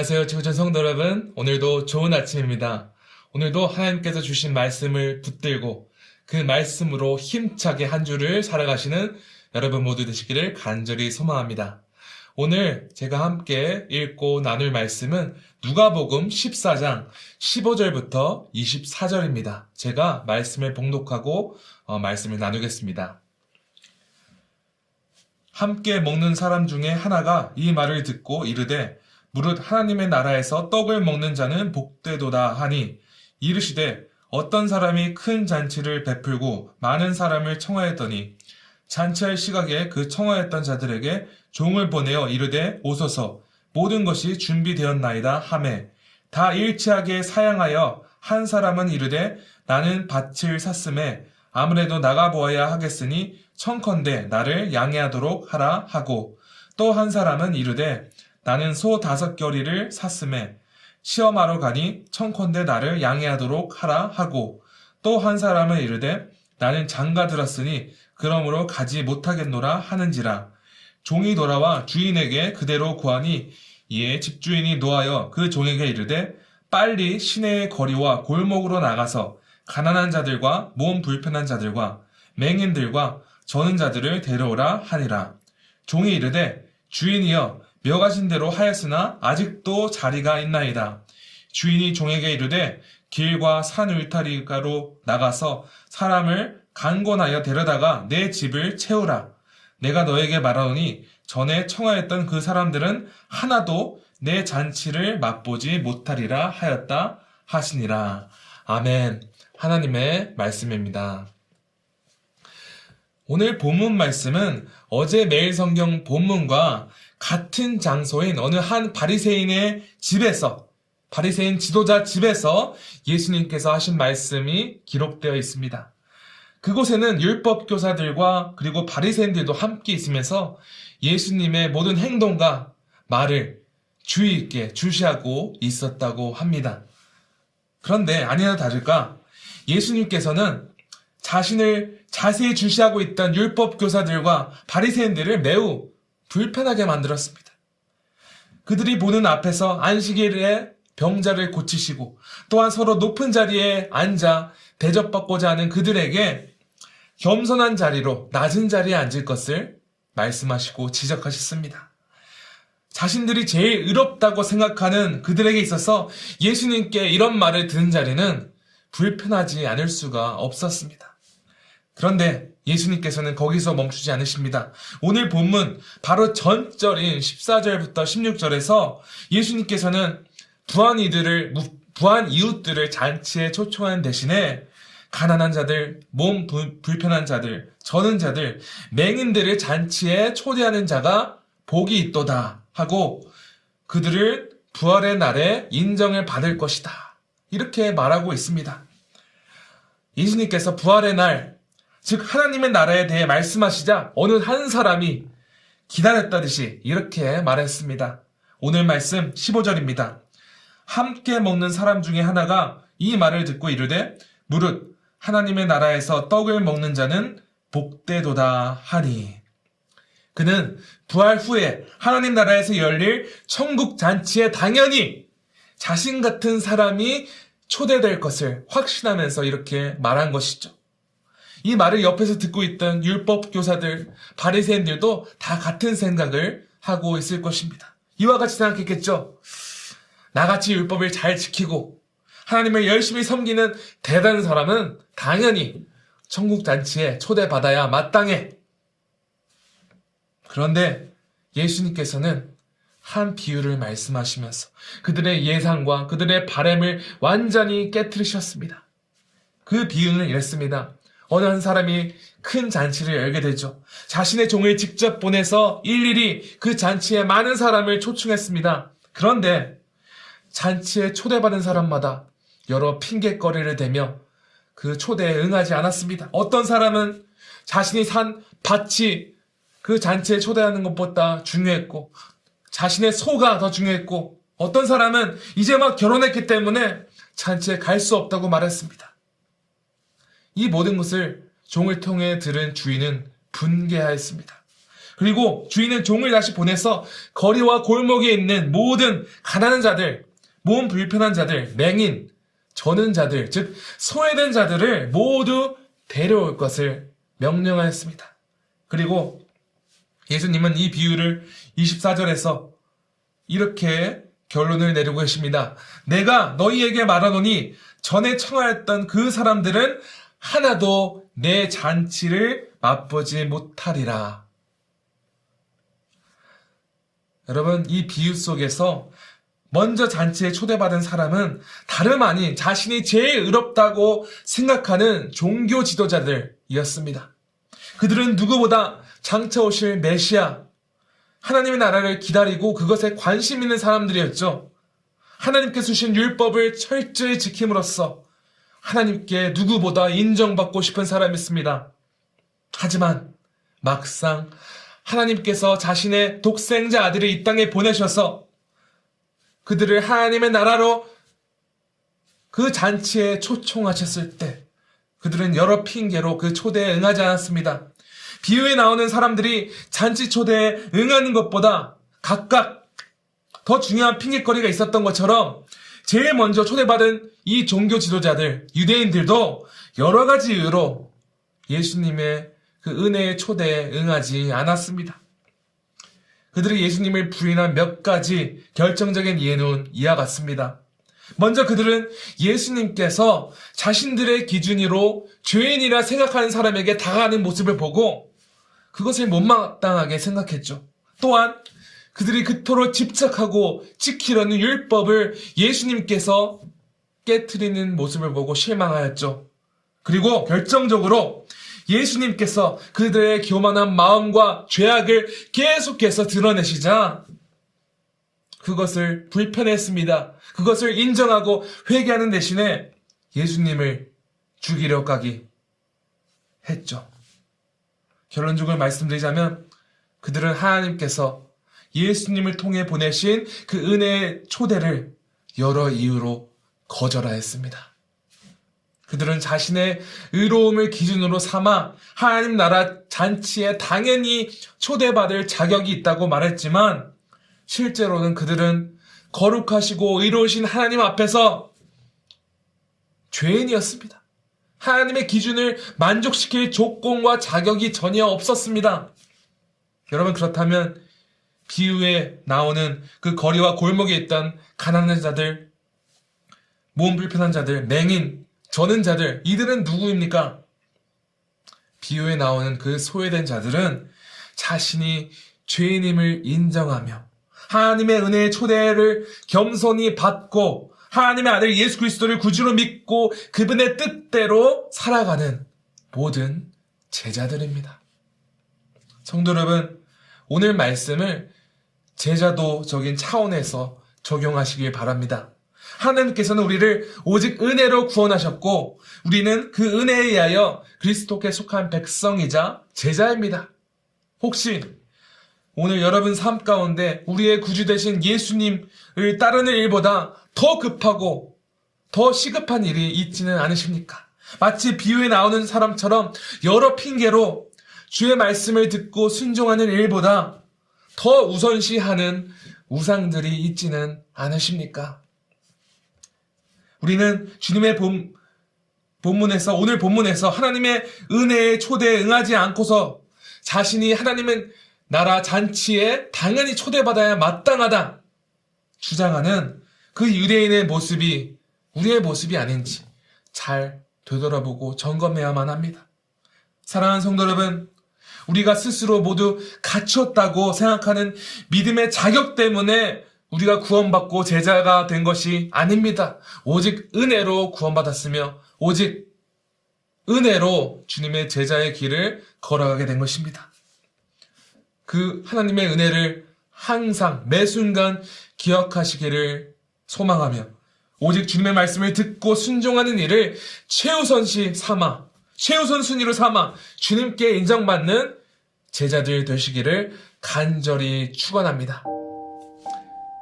안녕하세요, 지구촌 성도 여러분. 오늘도 좋은 아침입니다. 오늘도 하나님께서 주신 말씀을 붙들고 그 말씀으로 힘차게 한 주를 살아가시는 여러분 모두 되시기를 간절히 소망합니다. 오늘 제가 함께 읽고 나눌 말씀은 누가복음 14장 15절부터 24절입니다. 제가 말씀을 봉독하고 어, 말씀을 나누겠습니다. 함께 먹는 사람 중에 하나가 이 말을 듣고 이르되 무릇 하나님의 나라에서 떡을 먹는 자는 복되도다 하니 이르시되 어떤 사람이 큰 잔치를 베풀고 많은 사람을 청하였더니 잔치할 시각에 그 청하였던 자들에게 종을 보내어 이르되 오소서 모든 것이 준비되었나이다 하매 다 일치하게 사양하여 한 사람은 이르되 나는 밭을 샀음에 아무래도 나가 보아야 하겠으니 청컨대 나를 양해하도록 하라 하고 또 한 사람은 이르되 나는 소 다섯 결이를 샀음에 시험하러 가니 청컨대 나를 양해하도록 하라 하고 또 한 사람은 이르되 나는 장가 들었으니 그러므로 가지 못하겠노라 하는지라 종이 돌아와 주인에게 그대로 구하니 이에 집주인이 노하여 그 종에게 이르되 빨리 시내의 거리와 골목으로 나가서 가난한 자들과 몸 불편한 자들과 맹인들과 저는 자들을 데려오라 하니라. 종이 이르되 주인이여 묘가신 대로 하였으나 아직도 자리가 있나이다. 주인이 종에게 이르되 길과 산 울타리가로 나가서 사람을 강권하여 데려다가 내 집을 채우라. 내가 너에게 말하노니 전에 청하였던 그 사람들은 하나도 내 잔치를 맛보지 못하리라 하였다 하시니라. 아멘. 하나님의 말씀입니다. 오늘 본문 말씀은 어제 매일 성경 본문과 같은 장소인 어느 한 바리새인의 집에서 바리새인 지도자 집에서 예수님께서 하신 말씀이 기록되어 있습니다. 그곳에는 율법 교사들과 그리고 바리새인들도 함께 있으면서 예수님의 모든 행동과 말을 주의 있게 주시하고 있었다고 합니다. 그런데 아니나 다를까 예수님께서는 자신을 자세히 주시하고 있던 율법 교사들과 바리새인들을 매우 불편하게 만들었습니다. 그들이 보는 앞에서 안식일에 병자를 고치시고 또한 서로 높은 자리에 앉아 대접받고자 하는 그들에게 겸손한 자리로 낮은 자리에 앉을 것을 말씀하시고 지적하셨습니다. 자신들이 제일 의롭다고 생각하는 그들에게 있어서 예수님께 이런 말을 듣는 자리는 불편하지 않을 수가 없었습니다. 그런데 예수님께서는 거기서 멈추지 않으십니다. 오늘 본문 바로 전절인 14절부터 16절에서 예수님께서는 부한 이들을 부한 이웃들을 잔치에 초청하는 대신에 가난한 자들, 몸 불편한 자들, 저는 자들, 맹인들을 잔치에 초대하는 자가 복이 있도다 하고 그들을 부활의 날에 인정을 받을 것이다. 이렇게 말하고 있습니다. 예수님께서 부활의 날, 즉 하나님의 나라에 대해 말씀하시자 어느 한 사람이 기다렸다듯이 이렇게 말했습니다. 오늘 말씀 15절입니다. 함께 먹는 사람 중에 하나가 이 말을 듣고 이르되 무릇 하나님의 나라에서 떡을 먹는 자는 복되도다 하니 그는 부활 후에 하나님 나라에서 열릴 천국 잔치에 당연히 자신 같은 사람이 초대될 것을 확신하면서 이렇게 말한 것이죠. 이 말을 옆에서 듣고 있던 율법 교사들, 바리새인들도 다 같은 생각을 하고 있을 것입니다. 이와 같이 생각했겠죠. 나같이 율법을 잘 지키고 하나님을 열심히 섬기는 대단한 사람은 당연히 천국 잔치에 초대받아야 마땅해. 그런데 예수님께서는 한 비유를 말씀하시면서 그들의 예상과 그들의 바램을 완전히 깨뜨리셨습니다. 그 비유는 이랬습니다. 어느 한 사람이 큰 잔치를 열게 되죠. 자신의 종을 직접 보내서 일일이 그 잔치에 많은 사람을 초청했습니다. 그런데 잔치에 초대받은 사람마다 여러 핑계거리를 대며 그 초대에 응하지 않았습니다. 어떤 사람은 자신이 산 밭이 그 잔치에 초대하는 것보다 중요했고 자신의 소가 더 중요했고 어떤 사람은 이제 막 결혼했기 때문에 잔치에 갈 수 없다고 말했습니다. 이 모든 것을 종을 통해 들은 주인은 분개하였습니다. 그리고 주인은 종을 다시 보내서 거리와 골목에 있는 모든 가난한 자들, 몸 불편한 자들, 맹인, 저는 자들, 즉 소외된 자들을 모두 데려올 것을 명령하였습니다. 그리고 예수님은 이 비유를 24절에서 이렇게 결론을 내리고 계십니다. 내가 너희에게 말하노니 전에 청하였던 그 사람들은 하나도 내 잔치를 맛보지 못하리라. 여러분, 이 비유 속에서 먼저 잔치에 초대받은 사람은 다름 아닌 자신이 제일 의롭다고 생각하는 종교 지도자들이었습니다. 그들은 누구보다 장차 오실 메시아, 하나님의 나라를 기다리고 그것에 관심 있는 사람들이었죠. 하나님께 주신 율법을 철저히 지킴으로써 하나님께 누구보다 인정받고 싶은 사람이었습니다. 하지만 막상 하나님께서 자신의 독생자 아들을 이 땅에 보내셔서 그들을 하나님의 나라로 그 잔치에 초청하셨을 때 그들은 여러 핑계로 그 초대에 응하지 않았습니다. 비유에 나오는 사람들이 잔치 초대에 응하는 것보다 각각 더 중요한 핑계거리가 있었던 것처럼 제일 먼저 초대받은 이 종교 지도자들, 유대인들도 여러 가지 이유로 예수님의 그 은혜의 초대에 응하지 않았습니다. 그들이 예수님을 부인한 몇 가지 결정적인 이유는 이와 같습니다. 먼저 그들은 예수님께서 자신들의 기준으로 죄인이라 생각하는 사람에게 다가가는 모습을 보고 그것을 못마땅하게 생각했죠. 또한 그들이 그토록 집착하고 지키려는 율법을 예수님께서 깨뜨리는 모습을 보고 실망하였죠. 그리고 결정적으로 예수님께서 그들의 교만한 마음과 죄악을 계속해서 드러내시자 그것을 불편했습니다. 그것을 인정하고 회개하는 대신에 예수님을 죽이려 가기 했죠. 결론적으로 말씀드리자면 그들은 하나님께서 예수님을 통해 보내신 그 은혜의 초대를 여러 이유로 거절하였습니다. 그들은 자신의 의로움을 기준으로 삼아 하나님 나라 잔치에 당연히 초대받을 자격이 있다고 말했지만 실제로는 그들은 거룩하시고 의로우신 하나님 앞에서 죄인이었습니다. 하나님의 기준을 만족시킬 조건과 자격이 전혀 없었습니다. 여러분 그렇다면 비유에 나오는 그 거리와 골목에 있던 가난한 자들, 몸 불편한 자들, 맹인, 저는 자들, 이들은 누구입니까? 비유에 나오는 그 소외된 자들은 자신이 죄인임을 인정하며 하나님의 은혜의 초대를 겸손히 받고 하나님의 아들 예수 그리스도를 구주로 믿고 그분의 뜻대로 살아가는 모든 제자들입니다. 성도 여러분, 오늘 말씀을 제자도적인 차원에서 적용하시길 바랍니다. 하나님께서는 우리를 오직 은혜로 구원하셨고 우리는 그 은혜에 의하여 그리스도께 속한 백성이자 제자입니다. 혹시 오늘 여러분 삶 가운데 우리의 구주 되신 예수님을 따르는 일보다 더 급하고 더 시급한 일이 있지는 않으십니까? 마치 비유에 나오는 사람처럼 여러 핑계로 주의 말씀을 듣고 순종하는 일보다 더 우선시하는 우상들이 있지는 않으십니까? 우리는 주님의 본, 본문에서, 오늘 본문에서 하나님의 은혜의 초대에 응하지 않고서 자신이 하나님의 나라 잔치에 당연히 초대받아야 마땅하다 주장하는 그 유대인의 모습이 우리의 모습이 아닌지 잘 되돌아보고 점검해야만 합니다. 사랑하는 성도 여러분, 우리가 스스로 모두 갖췄다고 생각하는 믿음의 자격 때문에 우리가 구원받고 제자가 된 것이 아닙니다. 오직 은혜로 구원받았으며 오직 은혜로 주님의 제자의 길을 걸어가게 된 것입니다. 그 하나님의 은혜를 항상 매 순간 기억하시기를 소망하며 오직 주님의 말씀을 듣고 순종하는 일을 최우선시 삼아 최우선 순위로 삼아 주님께 인정받는 제자들 되시기를 간절히 축원합니다.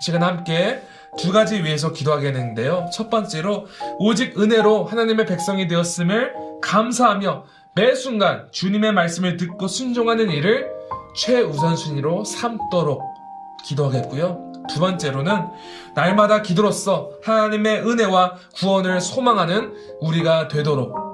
시간 함께 두 가지 위해서 기도하게 되는데요. 첫 번째로 오직 은혜로 하나님의 백성이 되었음을 감사하며 매 순간 주님의 말씀을 듣고 순종하는 일을 최우선순위로 삼도록 기도하겠고요. 두 번째로는 날마다 기도로서 하나님의 은혜와 구원을 소망하는 우리가 되도록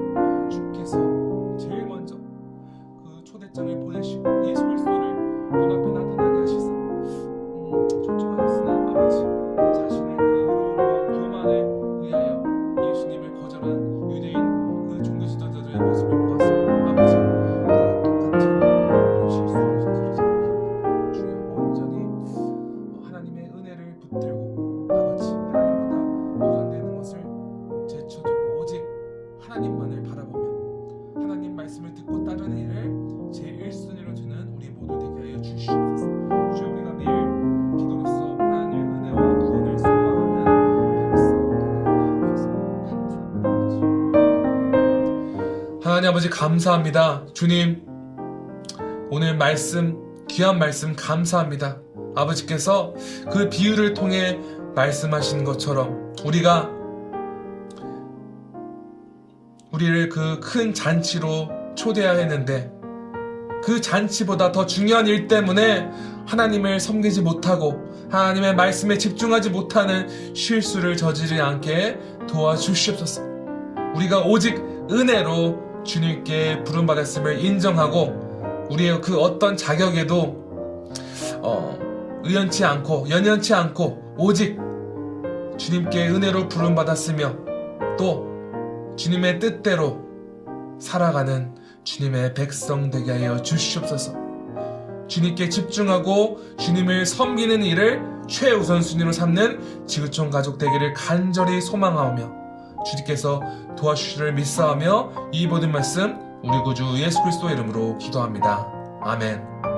아버지 감사합니다 주님 오늘 말씀 귀한 말씀 감사합니다 아버지께서 그 비유를 통해 말씀하신 것처럼 우리가 우리를 그 큰 잔치로 초대해야 했는데 그 잔치보다 더 중요한 일 때문에 하나님을 섬기지 못하고 하나님의 말씀에 집중하지 못하는 실수를 저지르지 않게 도와주시옵소서. 우리가 오직 은혜로 주님께 부름받았음을 인정하고 우리의 그 어떤 자격에도 어, 의연치 않고 연연치 않고 오직 주님께 은혜로 부름받았으며 또 주님의 뜻대로 살아가는 주님의 백성 되게 하여 주시옵소서. 주님께 집중하고 주님을 섬기는 일을 최우선순위로 삼는 지구촌 가족 되기를 간절히 소망하오며 주님께서 도와주시를 믿사하며 이 모든 말씀 우리 구주 예수 그리스도 이름으로 기도합니다. 아멘.